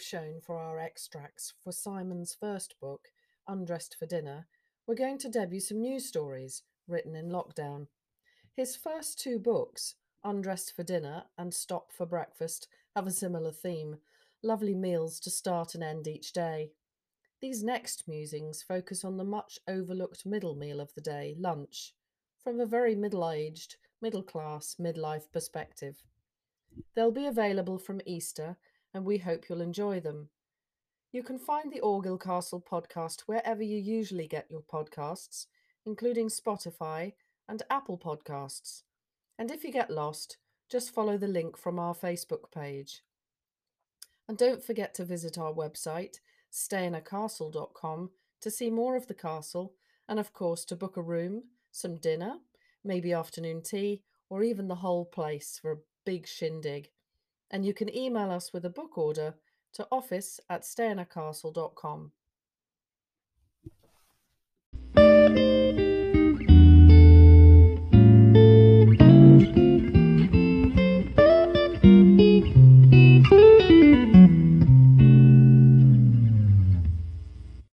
shown for our extracts for Simon's first book, Undressed for Dinner, we're going to debut some news stories written in lockdown. His first two books, Undressed for Dinner and Stop for Breakfast, have a similar theme lovely meals to start and end each day. These next musings focus on the much overlooked middle meal of the day, lunch, from a very middle aged, middle class, midlife perspective. They'll be available from Easter, and we hope you'll enjoy them. You can find the Augill Castle podcast wherever you usually get your podcasts, including Spotify and Apple Podcasts. And if you get lost, just follow the link from our Facebook page. And don't forget to visit our website, stayinacastle.com, to see more of the castle and, of course, to book a room, some dinner, maybe afternoon tea, or even the whole place for a big shindig. And you can email us with a book order to office at stayinacastle.com.